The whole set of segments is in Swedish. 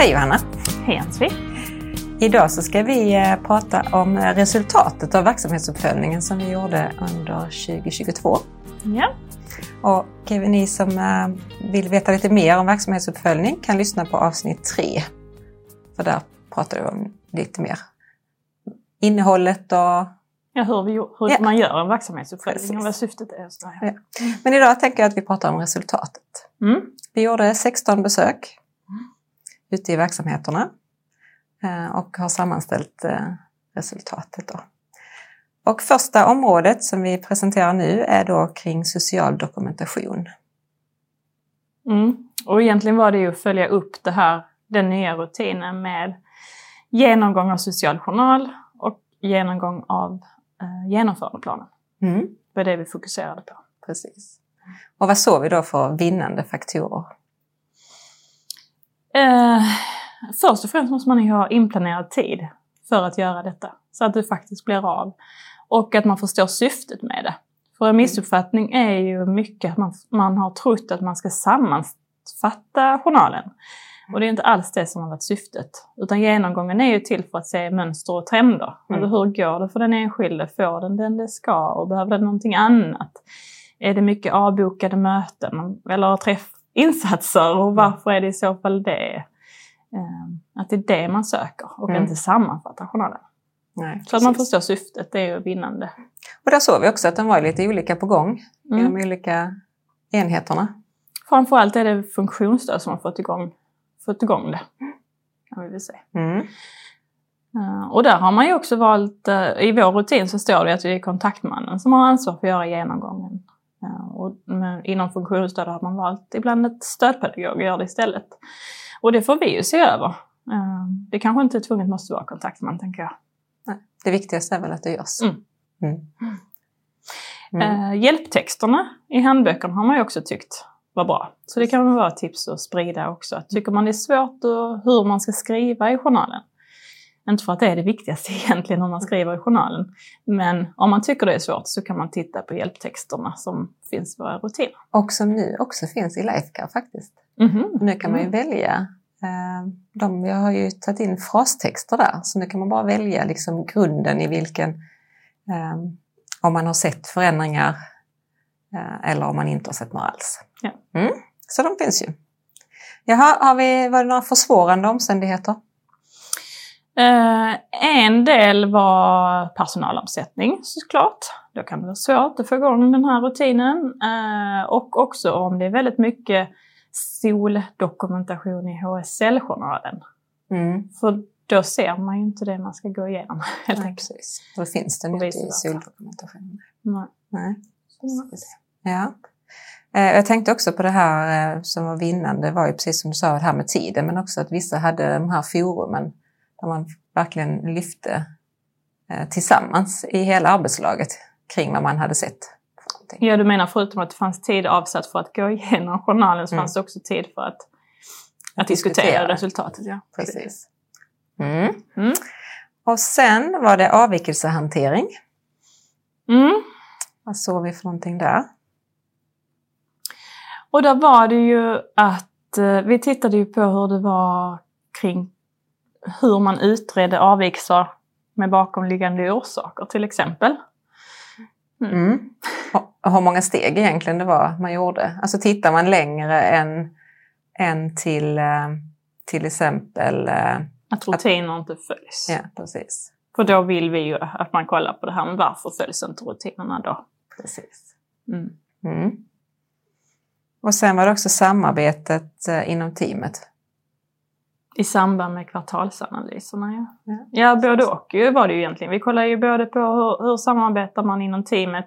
Hej Johanna! Hej Ann-Sofie! Idag så ska vi eh, prata om resultatet av verksamhetsuppföljningen som vi gjorde under 2022. Ja. Och ni som eh, vill veta lite mer om verksamhetsuppföljning kan lyssna på avsnitt 3. För där pratar vi om lite mer innehållet och Ja, hur, vi, hur ja. man gör en verksamhetsuppföljning Precis. och vad syftet är. Ja. Men idag tänker jag att vi pratar om resultatet. Mm. Vi gjorde 16 besök ute i verksamheterna eh, och har sammanställt eh, resultatet. Då. Och första området som vi presenterar nu är då kring social dokumentation. Mm. Och egentligen var det ju att följa upp det här, den nya rutinen med genomgång av social journal och genomgång av eh, genomförandeplanen. Mm. Det var det vi fokuserade på. Precis. Och vad såg vi då för vinnande faktorer? Eh, först och främst måste man ju ha inplanerad tid för att göra detta. Så att det faktiskt blir av. Och att man förstår syftet med det. För en missuppfattning är ju mycket att man, man har trott att man ska sammanfatta journalen. Och det är inte alls det som har varit syftet. Utan genomgången är ju till för att se mönster och trender. Mm. Alltså hur går det för den enskilde? Får den den det ska? Och behöver den någonting annat? Är det mycket avbokade möten eller träffinsatser? Och varför är det i så fall det? Ehm, att det är det man söker och mm. inte sammanfatta journalen. Nej, så att man förstår syftet, det är ju vinnande. Och där såg vi också att de var lite olika på gång mm. i de olika enheterna. Framförallt är det funktionsstöd som har fått igång, fått igång det. Kan vi väl säga. Mm. Uh, och där har man ju också valt, uh, i vår rutin så står det att det är kontaktmannen som har ansvar för att göra genomgången. Och, inom funktionsstöd har man valt ibland ett stödpedagog att göra det istället. Och det får vi ju se över. Det kanske inte tvunget måste vara kontaktman, tänker jag. Det viktigaste är väl att det görs. Mm. Mm. Mm. hjälptexterna i handböckerna har man ju också tyckt var bra. Så det kan väl vara ett tips att sprida också. Tycker man det är svårt och hur man ska skriva i journalen. Inte för att det är det viktigaste egentligen hur man skriver i journalen. Men om man tycker det är svårt så kan man titta på hjälptexterna som finns i våra rutiner. Och som nu också finns i Lifecare faktiskt. Mm -hmm. Nu kan man ju mm. välja eh, de, jag har ju tagit in frastexter där, så nu kan man bara välja liksom grunden i vilken, eh, om man har sett förändringar eh, eller om man inte har sett några alls. Ja. Mm, så de finns ju. Jaha, har vi, var det några försvårande omständigheter? Eh, en del var personalomsättning såklart. Då kan det vara svårt att få igång den här rutinen. Eh, och också om det är väldigt mycket soldokumentation i HSL-journalen. Mm. För då ser man ju inte det man ska gå igenom. Helt Nej, precis. Då finns den inte i soldokumentationen. Nej. Nej. Ja. Eh, jag tänkte också på det här som var vinnande, det var ju precis som du sa, det här med tiden, men också att vissa hade de här forumen där man verkligen lyfte eh, tillsammans i hela arbetslaget kring vad man hade sett. Ja, du menar förutom att det fanns tid avsatt för att gå igenom journalen så mm. fanns det också tid för att, att diskutera, diskutera resultatet. Ja. Precis. Mm. Mm. Och sen var det avvikelsehantering. Mm. Vad såg vi för någonting där? Och där var det ju att eh, vi tittade ju på hur det var kring hur man utredde avvikelser med bakomliggande orsaker till exempel. Mm. Mm. Hur många steg egentligen det var man gjorde. Alltså tittar man längre än, än till eh, till exempel... Eh, att rutiner att, inte följs. Ja, precis. För då vill vi ju att man kollar på det här, men varför följs inte rutinerna då? Precis. Mm. Mm. Och sen var det också samarbetet eh, inom teamet. I samband med kvartalsanalyserna, ja. Ja, ja både och var det ju egentligen. Vi kollar ju både på hur, hur samarbetar man inom teamet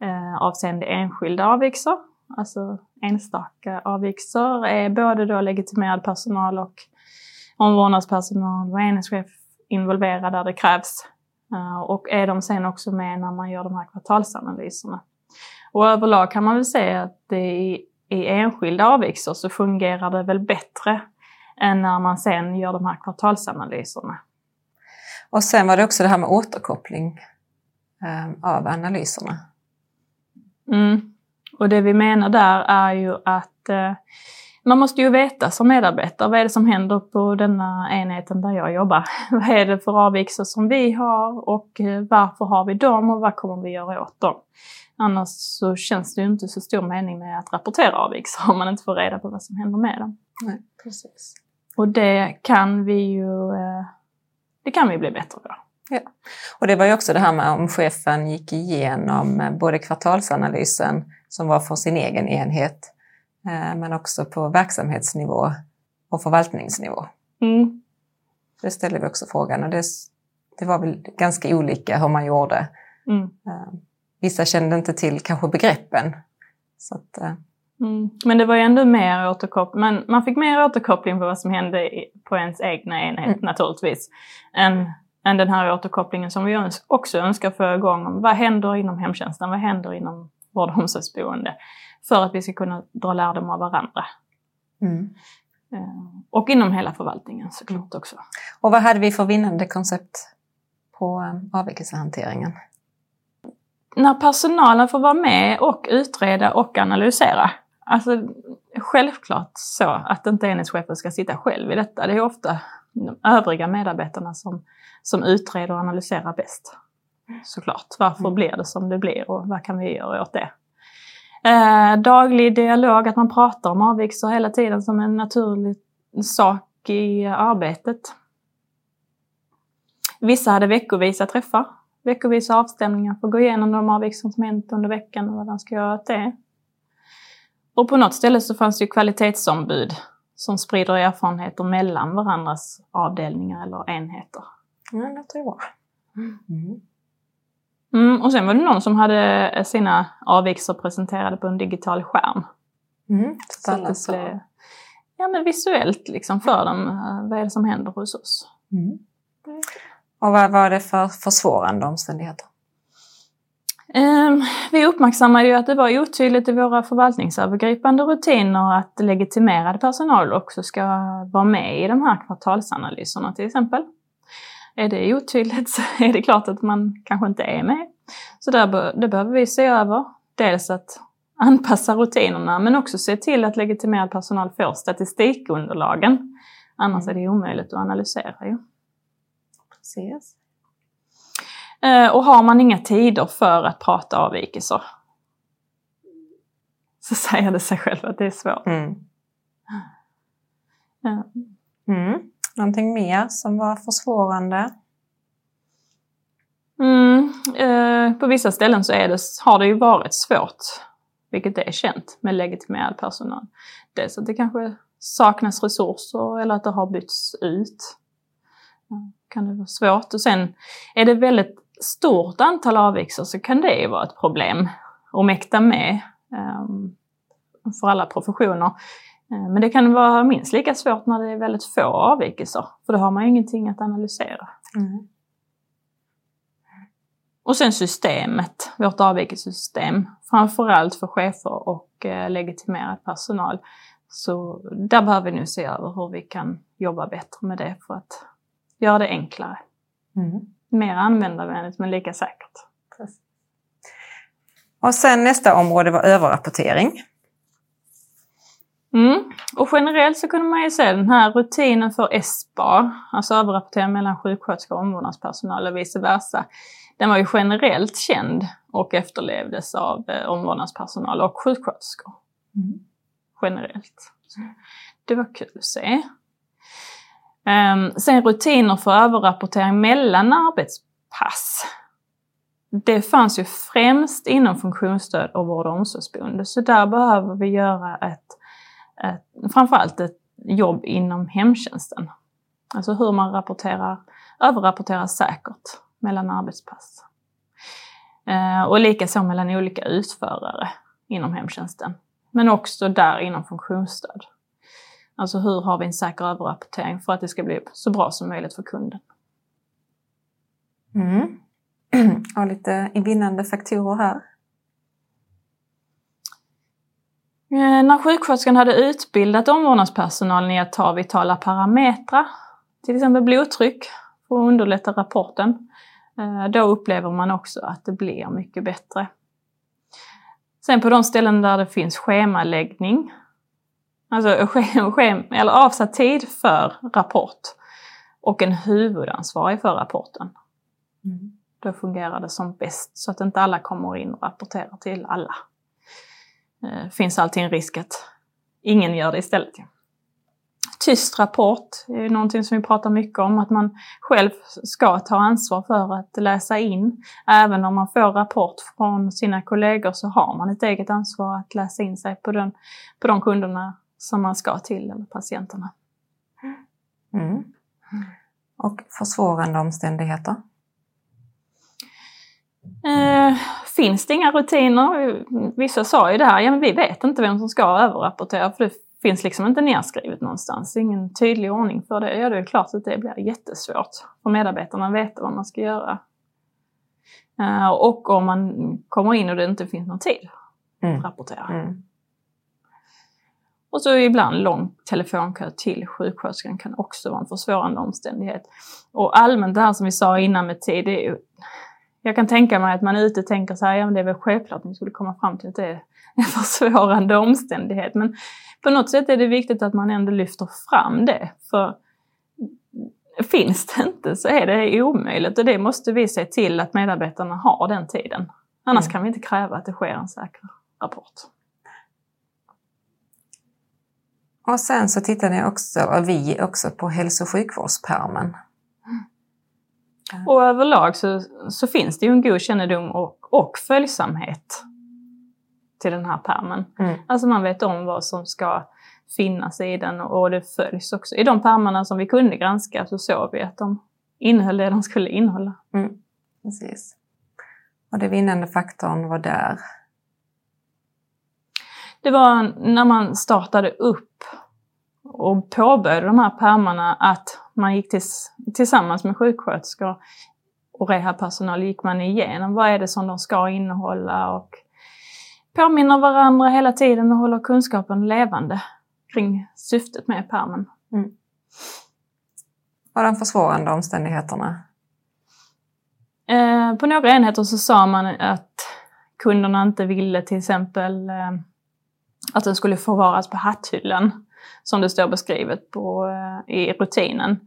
eh, avseende enskilda avvikelser, alltså enstaka avvikelser, är både då legitimerad personal och omvårdnadspersonal och enhetschef involverade där det krävs. Uh, och är de sen också med när man gör de här kvartalsanalyserna. Och överlag kan man väl säga att det i, i enskilda avvikelser så fungerar det väl bättre än när man sen gör de här kvartalsanalyserna. Och sen var det också det här med återkoppling um, av analyserna. Mm. Och det vi menar där är ju att eh, man måste ju veta som medarbetare, vad är det som händer på denna enheten där jag jobbar? vad är det för avvikelser som vi har och eh, varför har vi dem och vad kommer vi göra åt dem? Annars så känns det ju inte så stor mening med att rapportera avvikelser om man inte får reda på vad som händer med dem. Nej, precis. Och det kan vi ju eh, det kan vi bli bättre på. Ja. Och det var ju också det här med om chefen gick igenom eh, både kvartalsanalysen som var för sin egen enhet eh, men också på verksamhetsnivå och förvaltningsnivå. Mm. Det ställde vi också frågan och det, det var väl ganska olika hur man gjorde. Mm. Vissa kände inte till kanske begreppen. Så att, mm. Men det var ju ändå mer återkoppling, men man fick mer återkoppling på vad som hände på ens egna enhet mm. naturligtvis. Än, än den här återkopplingen som vi också önskar få igång. Vad händer inom hemtjänsten? Vad händer inom vård och omsorgsboende? För att vi ska kunna dra lärdom av varandra. Mm. Eh, och inom hela förvaltningen såklart också. Och vad hade vi för vinnande koncept på eh, avvikelsehanteringen? när personalen får vara med och utreda och analysera. Alltså självklart så att inte enhetschefen ska sitta själv i detta. Det är ofta de övriga medarbetarna som, som utreder och analyserar bäst. Såklart. Varför mm. blir det som det blir och vad kan vi göra åt det? Eh, daglig dialog, att man pratar om avvikelser hela tiden som en naturlig sak i arbetet. Vissa hade veckovisa träffar veckovisa avstämningar för att gå igenom de avvikelser som hänt under veckan och vad man ska göra åt det. Och på något ställe så fanns det ju kvalitetsombud som sprider erfarenheter mellan varandras avdelningar eller enheter. Ja, det låter ju bra. Mm. Mm, och sen var det någon som hade sina avvikelser presenterade på en digital skärm. Mm, så att det blev ja, men visuellt liksom för dem, vad är det som händer hos oss. Mm. Och vad var det för försvårande omständigheter? Um, vi uppmärksammade ju att det var otydligt i våra förvaltningsövergripande rutiner att legitimerad personal också ska vara med i de här kvartalsanalyserna till exempel. Är det otydligt så är det klart att man kanske inte är med. Så där, det behöver vi se över. Dels att anpassa rutinerna men också se till att legitimerad personal får statistikunderlagen. Annars är det omöjligt att analysera ju ses. Eh, och har man inga tider för att prata avvikelser så säger det sig själv att det är svårt. Mm. Ja. Mm. Någonting mer som var försvårande? Mm, eh, på vissa ställen så är det, har det ju varit svårt, vilket är känt, med legitimerad personal. Dels att det kanske saknas resurser eller att det har bytts ut kan det vara svårt. Och sen är det väldigt stort antal avvikelser så kan det vara ett problem att mäkta med um, för alla professioner. Eh, men det kan vara minst lika svårt när det är väldigt få avvikelser, för då har man ju ingenting att analysera. Mm. Och sen systemet, vårt avvikelsesystem, framförallt för chefer och eh, legitimerad personal. Så där behöver vi nu se över hur vi kan jobba bättre med det för att göra det enklare. Mm. Mer användarvänligt men lika säkert. Precis. Och sen nästa område var överrapportering. Mm. Och generellt så kunde man ju se den här rutinen för SBAR, alltså överrapportering mellan sjuksköterskor och omvårdnadspersonal och vice versa. Den var ju generellt känd och efterlevdes av eh, omvårdnadspersonal och sjuksköterskor. Mm. Generellt. Det var kul att se. Ehm, sen rutiner för överrapportering mellan arbetspass. Det fanns ju främst inom funktionsstöd och vård och omsorgsboende. Så där behöver vi göra ett, ett, framförallt ett jobb inom hemtjänsten. Alltså hur man rapporterar, överrapporterar säkert mellan arbetspass. Ehm, och likaså mellan olika utförare inom hemtjänsten. Men också där inom funktionsstöd. Alltså hur har vi en säker överrapportering för att det ska bli så bra som möjligt för kunden. Mm. Och lite vinnande faktorer här. Eh, när sjuksköterskan hade utbildat omvårdnadspersonalen i att ta vitala parametrar, till exempel blodtryck, för att underlätta rapporten, eh, då upplever man också att det blir mycket bättre. Sen på de ställen där det finns schemaläggning Alltså eller avsatt tid för rapport och en huvudansvarig för rapporten. Mm. Då fungerar det som bäst så att inte alla kommer in och rapporterar till alla. Eh, finns alltid en risk att ingen gör det istället. Tyst rapport är någonting som vi pratar mycket om, att man själv ska ta ansvar för att läsa in. Även om man får rapport från sina kollegor så har man ett eget ansvar att läsa in sig på, den, på de kunderna som man ska till, eller patienterna. Mm. Och försvårande omständigheter? Eh, finns det inga rutiner? Vissa sa ju det här, ja men vi vet inte vem som ska överrapportera för det finns liksom inte nedskrivet någonstans. Ingen tydlig ordning för det. Ja, det är klart att det blir jättesvårt för medarbetarna att veta vad man ska göra. Eh, och om man kommer in och det inte finns någon tid mm. att rapportera. Mm. Och så ibland lång telefonkö till sjuksköterskan kan också vara en försvårande omständighet. Och allmänt det här som vi sa innan med tid, det är ju, jag kan tänka mig att man ute tänker så här, ja men det är väl självklart att ni skulle komma fram till att det är en försvårande omständighet. Men på något sätt är det viktigt att man ändå lyfter fram det. För finns det inte så är det omöjligt och det måste vi se till att medarbetarna har den tiden. Annars mm. kan vi inte kräva att det sker en säker rapport. Och sen så tittar ni också, vi också på hälso och sjukvårdspärmen. Och överlag så, så finns det ju en god kännedom och, och följsamhet till den här pärmen. Mm. Alltså man vet om vad som ska finnas i den och det följs också. I de pärmarna som vi kunde granska så såg vi att de innehöll det de skulle innehålla. Mm. Precis. Och den vinnande faktorn var där? Det var när man startade upp och påbörjade de här pärmarna att man gick tills, tillsammans med sjuksköterskor och rehabpersonal gick man igenom vad är det som de ska innehålla och påminner varandra hela tiden och håller kunskapen levande kring syftet med pärmen. Mm. Och de försvårande omständigheterna? Eh, på några enheter så sa man att kunderna inte ville till exempel eh, att den skulle förvaras på hatthyllan som det står beskrivet på, eh, i rutinen.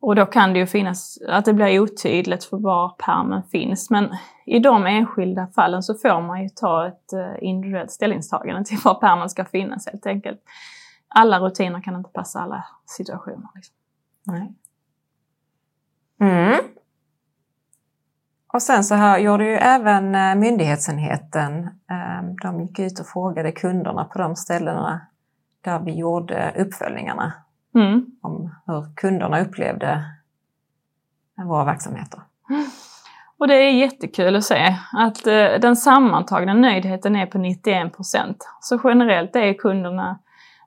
Och då kan det ju finnas att det blir otydligt för var pärmen finns. Men i de enskilda fallen så får man ju ta ett eh, individuellt ställningstagande till var pärmen ska finnas helt enkelt. Alla rutiner kan inte passa alla situationer. Liksom. Nej. Mm. Och sen så här gjorde ju även eh, myndighetsenheten, de gick ut och frågade kunderna på de ställena där vi gjorde uppföljningarna mm. om hur kunderna upplevde våra verksamheter. Och det är jättekul att se att eh, den sammantagna nöjdheten är på 91 procent. Så generellt är kunderna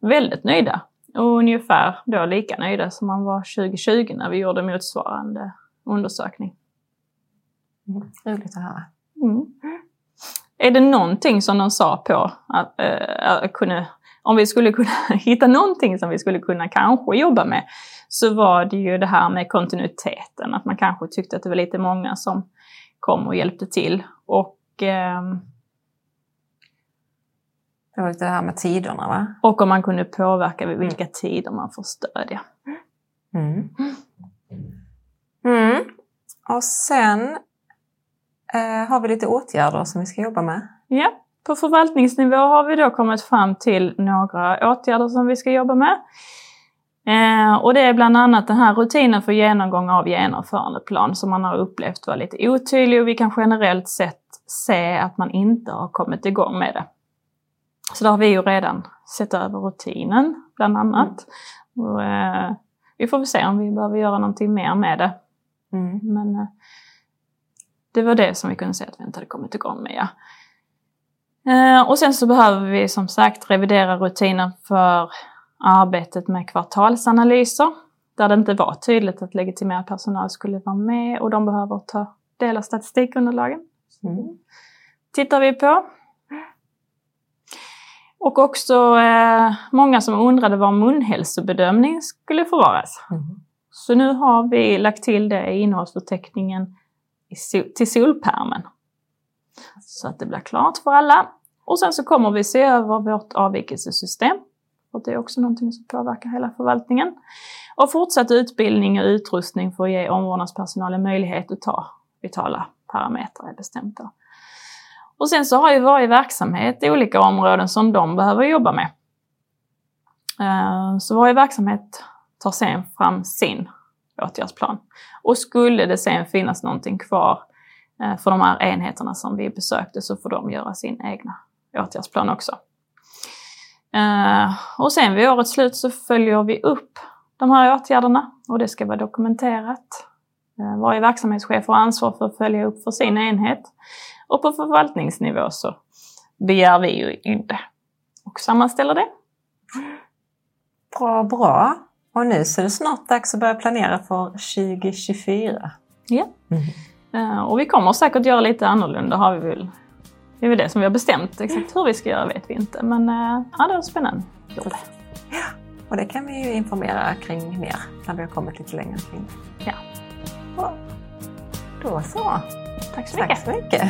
väldigt nöjda och ungefär då lika nöjda som man var 2020 när vi gjorde motsvarande undersökning. Mm, roligt att höra. Mm. Är det någonting som de sa på att, äh, kunde om vi skulle kunna hitta någonting som vi skulle kunna kanske jobba med så var det ju det här med kontinuiteten. Att man kanske tyckte att det var lite många som kom och hjälpte till. Och, eh, det var lite det här med tiderna va? Och om man kunde påverka vid vilka tider man får stödja. Mm. Mm. Och sen har vi lite åtgärder som vi ska jobba med. Ja. På förvaltningsnivå har vi då kommit fram till några åtgärder som vi ska jobba med. Eh, och det är bland annat den här rutinen för genomgång av genomförandeplan som man har upplevt var lite otydlig och vi kan generellt sett se att man inte har kommit igång med det. Så där har vi ju redan sett över rutinen bland annat. Mm. Och, eh, vi får väl se om vi behöver göra någonting mer med det. Mm. Men eh, det var det som vi kunde se att vi inte hade kommit igång med. Ja. Eh, och sen så behöver vi som sagt revidera rutiner för arbetet med kvartalsanalyser. Där det inte var tydligt att legitimerad personal skulle vara med och de behöver ta del av statistikunderlagen. Mm. Tittar vi på. Och också eh, många som undrade var munhälsobedömning skulle förvaras. Mm. Så nu har vi lagt till det i innehållsförteckningen till solpärmen. Så att det blir klart för alla. Och sen så kommer vi se över vårt avvikelsesystem Och det är också någonting som påverkar hela förvaltningen. Och fortsatt utbildning och utrustning för att ge omvårdnadspersonalen möjlighet att ta vitala parametrar är bestämt. Då. Och sen så har ju varje verksamhet olika områden som de behöver jobba med. Eh, så varje verksamhet tar sen fram sin åtgärdsplan. Och skulle det sen finnas någonting kvar eh, för de här enheterna som vi besökte så får de göra sin egna åtgärdsplan också. Eh, och sen vid årets slut så följer vi upp de här åtgärderna och det ska vara dokumenterat. Eh, varje verksamhetschef har ansvar för att följa upp för sin enhet. Och på förvaltningsnivå så begär vi ju in det och sammanställer det. Bra, bra. Och nu så är det snart dags att börja planera för 2024. Ja. Mm. Och vi kommer säkert göra lite annorlunda har vi väl. Det är väl det som vi har bestämt. Exakt hur vi ska göra vet vi inte. Men eh, ja, det var spännande jobb. Ja, och det kan vi ju informera kring mer när vi har kommit lite längre kring det. Ja. Då så. Tack så mycket. Tack så mycket.